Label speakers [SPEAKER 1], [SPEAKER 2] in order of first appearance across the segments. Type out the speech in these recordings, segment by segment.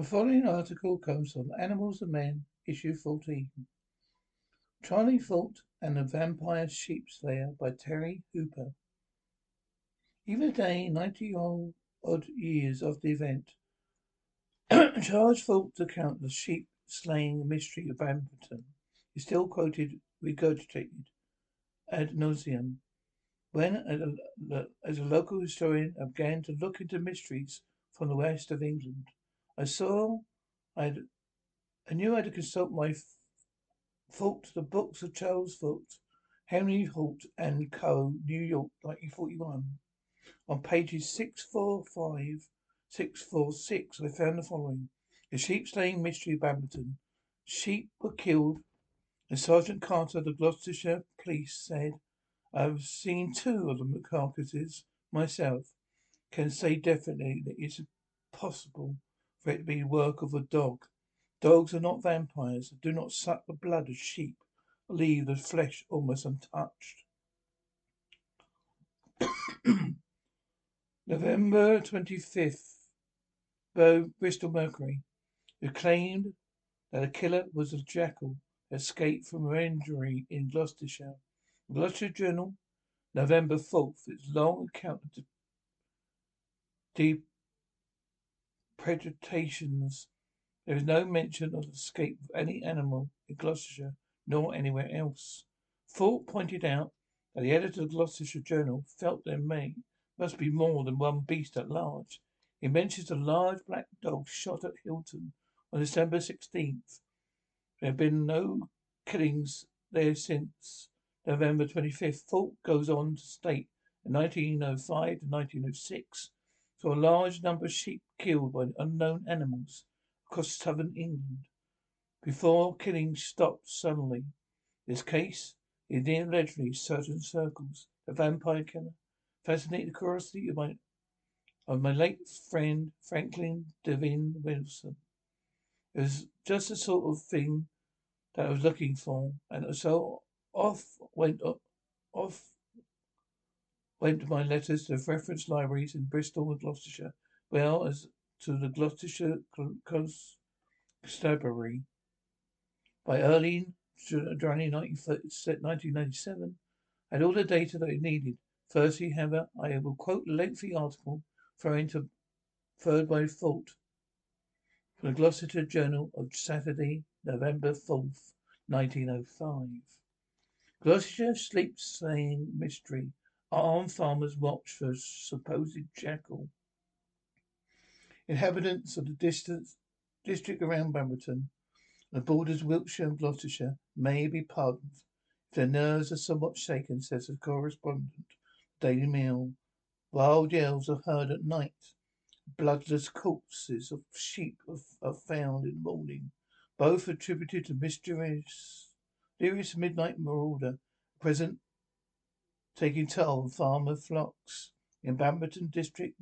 [SPEAKER 1] The following article comes from Animals and Men, issue 14. Charlie Fort and the Vampire Sheep Slayer by Terry Hooper. Even today, 90 odd years of the event, Charles Fort's account of the sheep slaying mystery of Bamberton is still quoted, regurgitated ad nauseum. When, as a local historian, I began to look into mysteries from the west of England, I saw I I knew I had to consult my Fort, the books of Charles Fort, Henry Holt and Co., New York, 1941. On pages 645 646, I found the following. The sheep slaying mystery of Bamberton. Sheep were killed, and Sergeant Carter of the Gloucestershire Police said, I've seen two of the carcasses myself. Can say definitely that it's possible for it to be work of a dog. Dogs are not vampires, do not suck the blood of sheep, leave the flesh almost untouched. November 25th, Bo Bristol Mercury, who claimed that the killer was a jackal escaped from an injury in Gloucestershire. Gloucestershire Journal, November 4th, its long account of the depredations. There is no mention of the escape of any animal in Gloucestershire, nor anywhere else. Fort pointed out that the editor of the Gloucestershire Journal felt there may must be more than one beast at large. He mentions a large black dog shot at Hilton on December 16th. There have been no killings there since November 25th. Fort goes on to state in 1905 to 1906 saw a large number of sheep killed by unknown animals across southern England before killing stopped suddenly. This case is near legendary certain circles. The vampire killer fascinated the curiosity of my of my late friend Franklin Devine Wilson. It was just the sort of thing that I was looking for, and so off went off went my letters to reference libraries in Bristol and Gloucestershire, well as to the Gloucestershire Constabulary. By early January 1997, I had all the data that I needed. Firstly, however, I will quote a lengthy article thrown to third by fault from the Gloucestershire Journal of Saturday, November 4th, 1905. Gloucestershire sleep saying mystery. Armed farmers watch for supposed jackal. Inhabitants of the distance, district around Bamberton, the borders of Wiltshire and Gloucestershire, may be pardoned if their nerves are somewhat shaken, says the correspondent. Daily Mail. Wild yells are heard at night. Bloodless corpses of sheep are found in the morning, both attributed to mysterious, mysterious midnight marauder, present taking toll of farmer flocks. In Bamberton district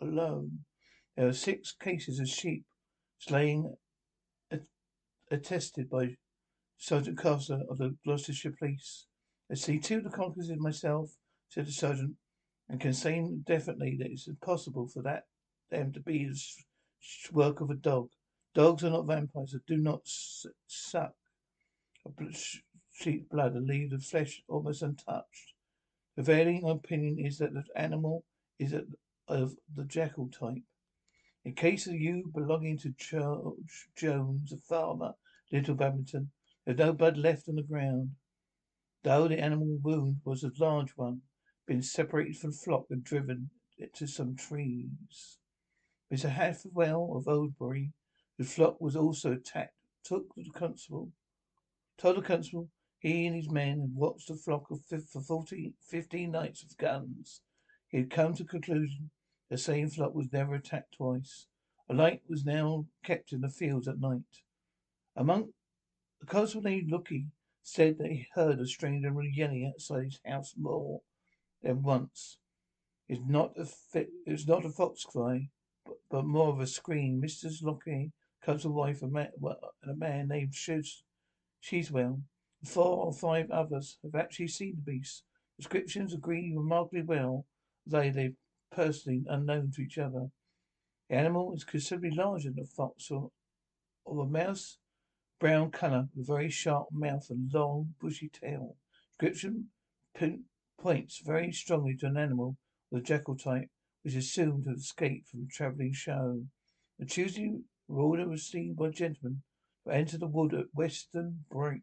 [SPEAKER 1] alone, there are six cases of sheep slaying attested by Sergeant Carter of the Gloucestershire Police. I see two of the carcasses myself, said the sergeant, and can say definitely that it's impossible for that them to be the work of a dog. Dogs are not vampires that do not suck sheep blood and leave the flesh almost untouched. Prevailing opinion is that the animal is of the jackal type. In case of you belonging to George Jones, a farmer, Little Bamberton, there's no blood left on the ground. Though the animal wound was a large one, been separated from the flock and driven to some trees. Mr. Hathwell of Oldbury, the flock was also attacked, took the constable, told the constable he and his men had watched the flock for 40, 15 nights with guns. He had come to the conclusion the same flock was never attacked twice. A light was now kept in the fields at night. Among the coastman Looky said that he heard a stranger yelling outside his house more than once. It's not a fit, it's not a fox cry, but, but more of a scream. Mr. Lockie comes a wife and a man named Shiz, Sheeswell. Four or five others have actually seen the beast. Descriptions agree remarkably well, though they're personally unknown to each other. The animal is considerably larger than a fox or, or a mouse, brown colour, with a very sharp mouth and long, bushy tail. Description points very strongly to an animal of the jackal type, which is assumed to have escaped from a travelling show. The Tuesday order was seen by a gentleman enter the wood at Westonbirt,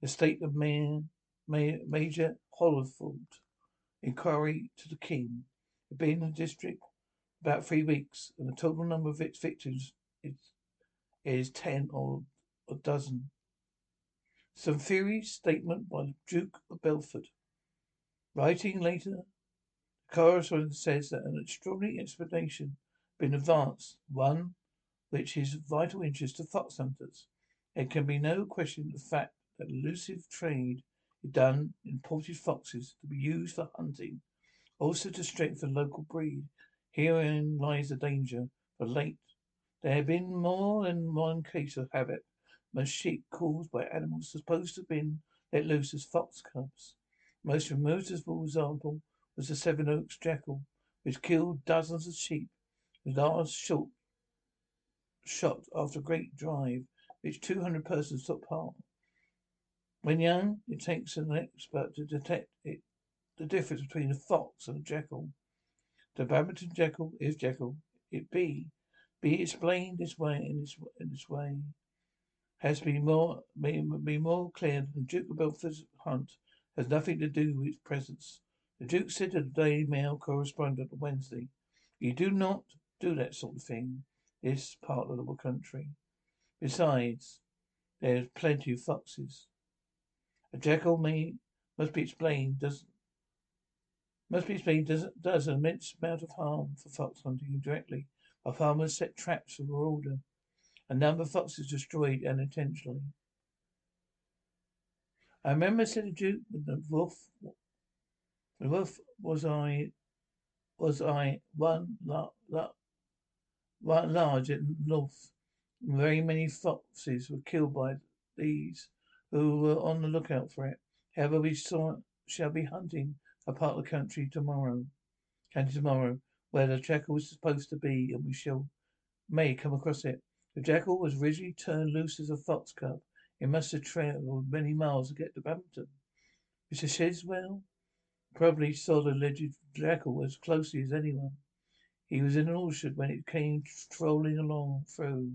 [SPEAKER 1] the state of Mayor, Mayor, Major Holford. Inquiry to the King. Had been in the district about three weeks, and the total number of its victims is, is ten or a dozen. Some theory statement by the Duke of Beaufort. Writing later, the correspondent says that an extraordinary explanation been advanced, one which is of vital interest to fox hunters. There can be no question of the fact that elusive trade is done in imported foxes to be used for hunting, also to strengthen local breed Herein lies the danger. For late there have been more than one case of havoc most sheep caused by animals supposed to have been let loose as fox cubs. Most remarkable example was the Sevenoaks jackal, which killed dozens of sheep. The last shot shot after a great drive, which two hundred persons took part. When young, it takes an expert to detect it, the difference between a fox and a jackal. The Badminton Jekyll is Jekyll. It be be explained this way in this in this way has been more be more clear than Duke of Beaufort's hunt has nothing to do with its presence. The Duke said to the Daily Mail correspondent on Wednesday, "You do not do that sort of thing this part of the country. Besides, there's plenty of foxes. A jackal may must be explained does must be explained does, does an immense amount of harm for fox hunting indirectly. Our farmers set traps for order. A number of foxes destroyed unintentionally. I remember, said the Duke, with the wolf, the wolf was I, was I one, la, la, large in north. Very many foxes were killed by these who were on the lookout for it. However, we saw, shall be hunting a part of the country tomorrow, county tomorrow, where the jackal is supposed to be, and we shall may come across it. The jackal was originally turned loose as a fox cub. It must have travelled many miles to get to Badminton. Mr. Sheswell probably saw the alleged jackal as closely as anyone. He was in an orchard when it came strolling along through.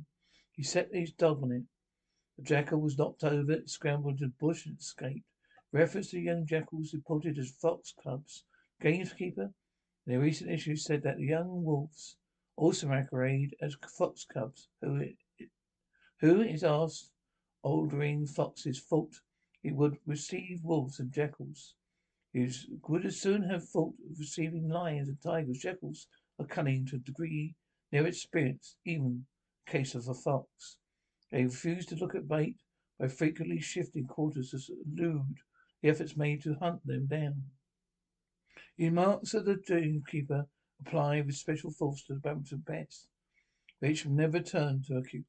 [SPEAKER 1] He set his dog on it. The jackal was knocked over, scrambled into the bush, and escaped. Reference to young jackals reported as fox cubs. Gamekeeper in a recent issue said that young wolves also masquerade as fox cubs, who, it, who is asked aldering foxes thought it would receive wolves and jackals. He would as soon have thought of receiving lions and tigers. Jackals are cunning to a degree near experience, even in case of the fox. They refuse to look at bait by frequently shifting quarters to elude the efforts made to hunt them down. The remarks of the gamekeeper apply with special force to the Badminton pets, which never turn to a cute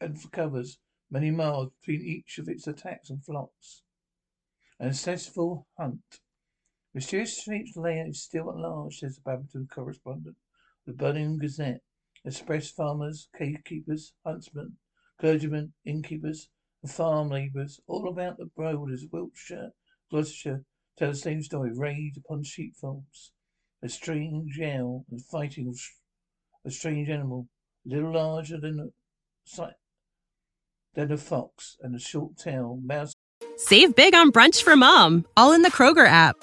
[SPEAKER 1] and covers many miles between each of its attacks on flocks. An successful hunt. Mysterious Sheep's lair is still at large, says the Badminton correspondent. The Birmingham Gazette express farmers, cave keepers, huntsmen, clergymen, innkeepers, and farm labourers all about the borders of Wiltshire, Gloucestershire tell the same story. Raid upon sheepfolds. A strange yell and fighting of a strange animal, a little larger than a, than a fox, and a short tail, mouse.
[SPEAKER 2] Save big on brunch for mom, all in the Kroger app.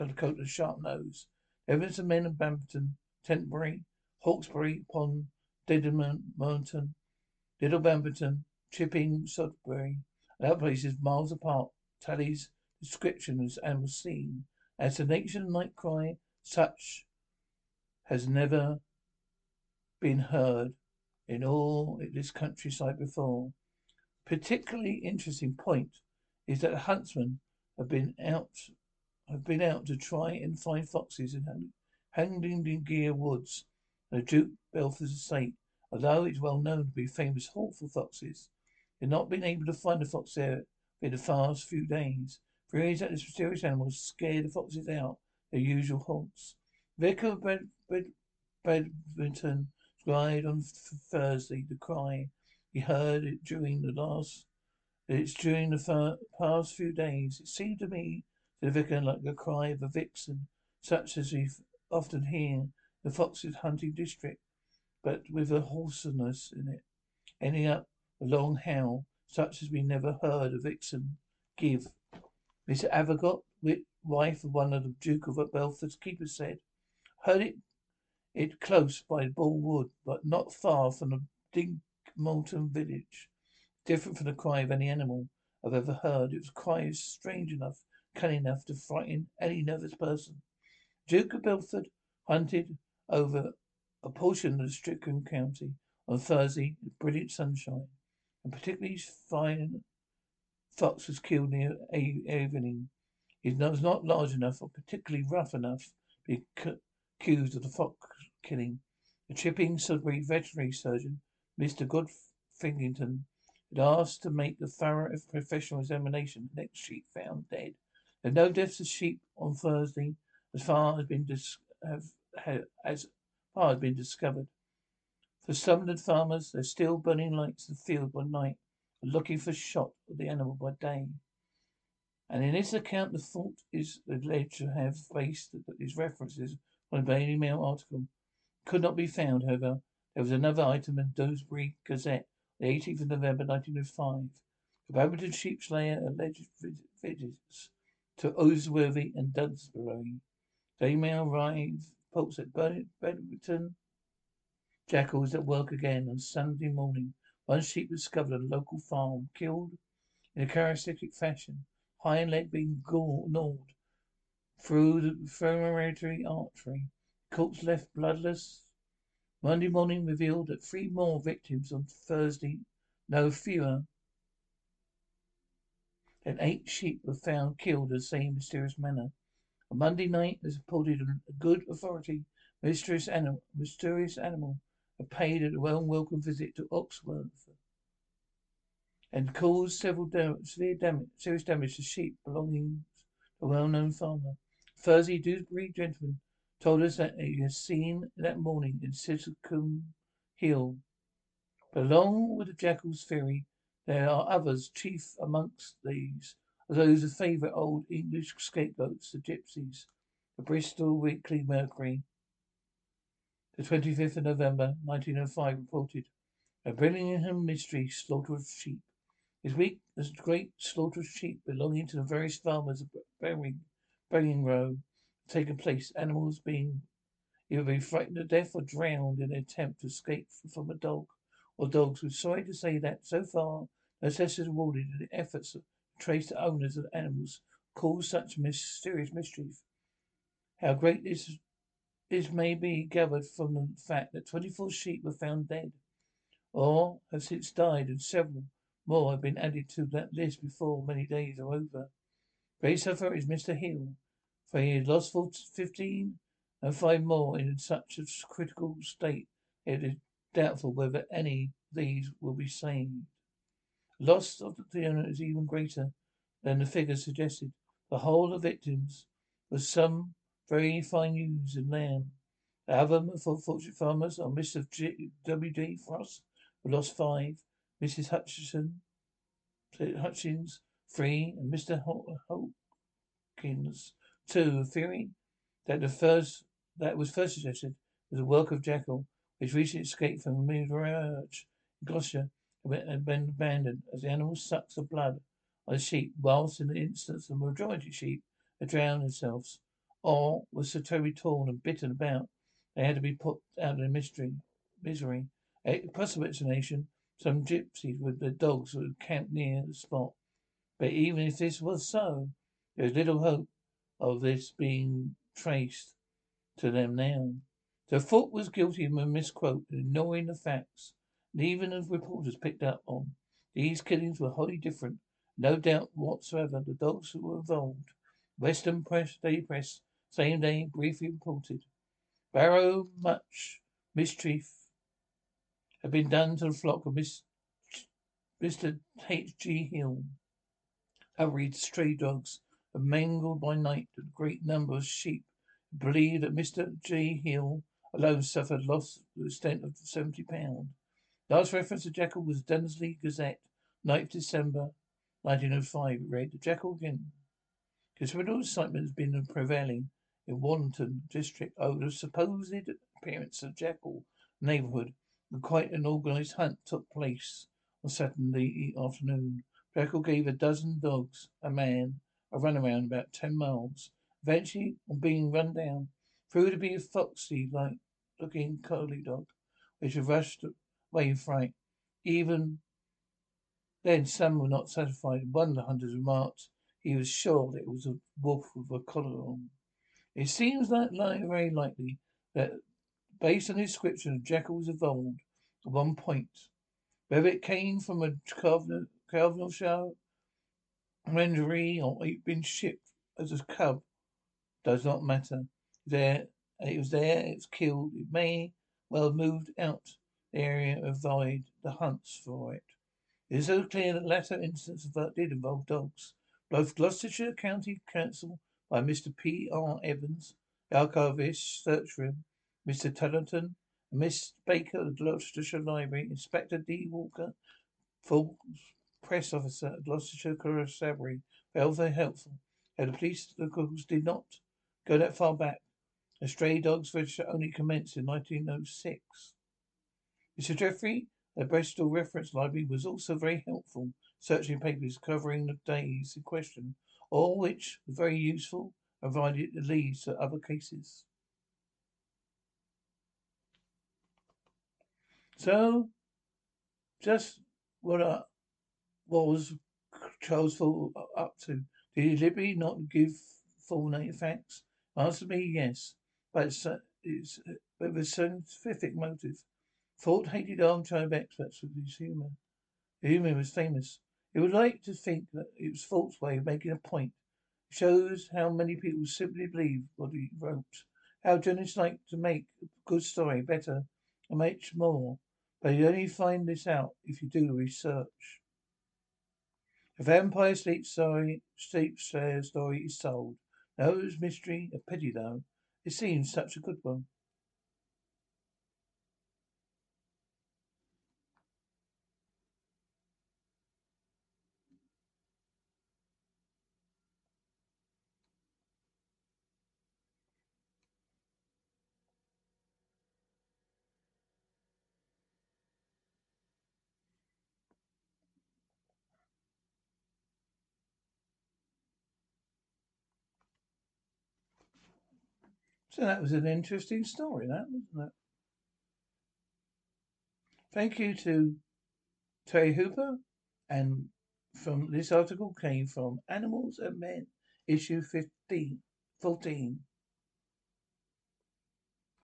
[SPEAKER 1] and sharp nose. Evidence of men of Bampton, Tentbury, Hawkesbury upon Dedmonton, Little Bampton, Chipping, Sudbury, and other places miles apart. tallies description was and was seen as the nature night cry such has never been heard in all this countryside before. Particularly interesting point is that the huntsmen have been out have been out to try and find foxes in Gear Woods, the Duke Beaufort estate, although it's well known to be famous haunt for foxes. They've not been able to find a fox there in the past few days. Theories that the mysterious animals scare the foxes out their usual haunts. Vicar of Bed, Bed, cried on Thursday the cry. He heard it during the last. It's during the past few days. It seemed to me, to the vicar, like the cry of a vixen, such as we often hear in the foxes hunting district, but with a hoarseness in it, ending up a long howl, such as we never heard a vixen give. Mr. Avocott, wife of one of the Duke of Beaufort's keepers, said, heard it it close by Bull Wood, but not far from the Dinkmorton village. Different from the cry of any animal I've ever heard. It was a cry strange enough, cunning enough to frighten any nervous person. Duke of Beaufort hunted over a portion of Strickland County on Thursday with brilliant sunshine, and particularly fine fox was killed near evening. He was not large enough or particularly rough enough to be accused of the fox killing. The Chipping Sudbury veterinary surgeon, Mr. Godfington, had asked to make a thorough professional examination. The next sheep found dead. There are no deaths of sheep on Thursday, as far as been dis- have, have, as far as been discovered. For some of farmers, they're still burning lights in the field by night, looking for shot of the animal by day. And in this account, the fault is alleged to have based these references on a Daily Mail article. Could not be found, however. There was another item in Dewsbury Gazette, the 18th of November, 1905. The Badminton sheep slayer alleged visits to Osworthy and Dunsbury. Daily Mail arrived, reports at Badminton. Jackals at work again on Sunday morning. One sheep discovered at a local farm, killed in a characteristic fashion hind leg being gnawed through the femoral artery. Corpse left bloodless. Monday morning revealed that three more victims on Thursday, no fewer than eight sheep were found killed in the same mysterious manner. On Monday night, as reported on a good authority, mysterious animal, mysterious animal had paid a well-welcome visit to Oxworth and caused several severe damage, serious damage to sheep belonging to a well-known farmer. Thursday, Dewsbury gentleman told us that he had seen that morning in Siscombe Hill. But along with the Jackal's theory, there are others, chief amongst these those of favourite old English scapegoats, the gypsies. The Bristol Weekly Mercury, the 25th of November, 1905, reported a Birmingham mystery slaughter of sheep. This week, a great slaughter of sheep belonging to the various farmers of Bering Row taken place, animals being either being frightened to death or drowned in an attempt to escape from a dog or dogs. We're sorry to say that so far, is awarded in the efforts to trace the owners of the animals cause such mysterious mischief. How great this this may be gathered from the fact that 24 sheep were found dead, or have since died, and several more have been added to that list before many days are over. Great sufferer is Mr. Hill, for he had lost fifteen and five more in such a critical state it is doubtful whether any of these will be saved. Loss of the owner is even greater than the figures suggested. The whole of victims was some very fine ewes and lamb. The other fortunate farmers are Mr. W. J. Frost, who lost five, Mrs. Hutchinson, Hutchins, three, and Mr. Hawkins, two. A theory that the first that was first suggested was the work of Jackal which recently escaped from a mirage in Gloucestershire, had been abandoned as the animal sucks the blood of the sheep, whilst in the instance the majority of sheep had drowned themselves, or were so terribly torn and bitten about they had to be put out of their mystery, misery. A possible explanation, some gypsies with their dogs would camp near the spot. But even if this was so, there is little hope of this being traced to them now. The Foote was guilty of a misquote ignoring the facts. Even as reporters picked up on, these killings were wholly different. No doubt whatsoever the dogs who were involved. Western Press, Daily Press, same day, briefly reported. Barrow much mischief had been done to the flock of Miss, Mr. H. G. Hill. Hurried stray dogs and mangled by night a great number of sheep. Believed that Mr. G. Hill alone suffered loss to the extent of seventy pounds. Last reference to Jackal was Dunsley Gazette, 9th December, 1905. It read, Jackal again. Considerable excitement has been prevailing in Warrington district over the supposed appearance of Jackal neighbourhood. And quite an organised hunt took place on Saturday afternoon. Jackal gave a dozen dogs, a man, a run around about ten miles. Eventually, on being run down, proved to be a foxy like looking collie dog, which had rushed in fright. Even then some were not satisfied. One of the hunters remarked he was sure that it was a wolf with a collar on. It seems like, like very likely that based on the description of jackals evolved at one point. Whether it came from a Carnarvonshire menagerie or it been shipped as a cub does not matter. There, it was there, it was killed. It may well have moved out area avoid the hunts for it. It is so clear that latter instance did involve dogs. Both Gloucestershire County Council by Mr. P. R. Evans, the archivist, search room, Mr. Tullington, and Miss Baker of the Gloucestershire Library, Inspector D. Walker, full press officer at Gloucestershire Constabulary, felt very helpful. How the police locals did not go that far back. The stray dogs register only commenced in 1906. Mr. Jeffrey, the Bristol Reference Library, was also very helpful, searching papers covering the days in question all which were very useful, provided it leads to other cases. So, just what what was Charles Foote up to? Did he deliberately not give full native facts? Answer me, yes, but it's, uh, it's uh, with a scientific motive. Foote hated armchair experts with his humour. The humour was famous. He would like to think that it was Foote's way of making a point. It shows how many people simply believe what he wrote. How journalists like to make a good story better and much more. But you only find this out if you do the research. A vampire sleep story, sleep story is told. No, it was mystery, a pity though. It seems such a good one. So that was an interesting story, that wasn't it? Thank you to Terry Hooper, and from this article came from Animals and Men, issue 15, 14.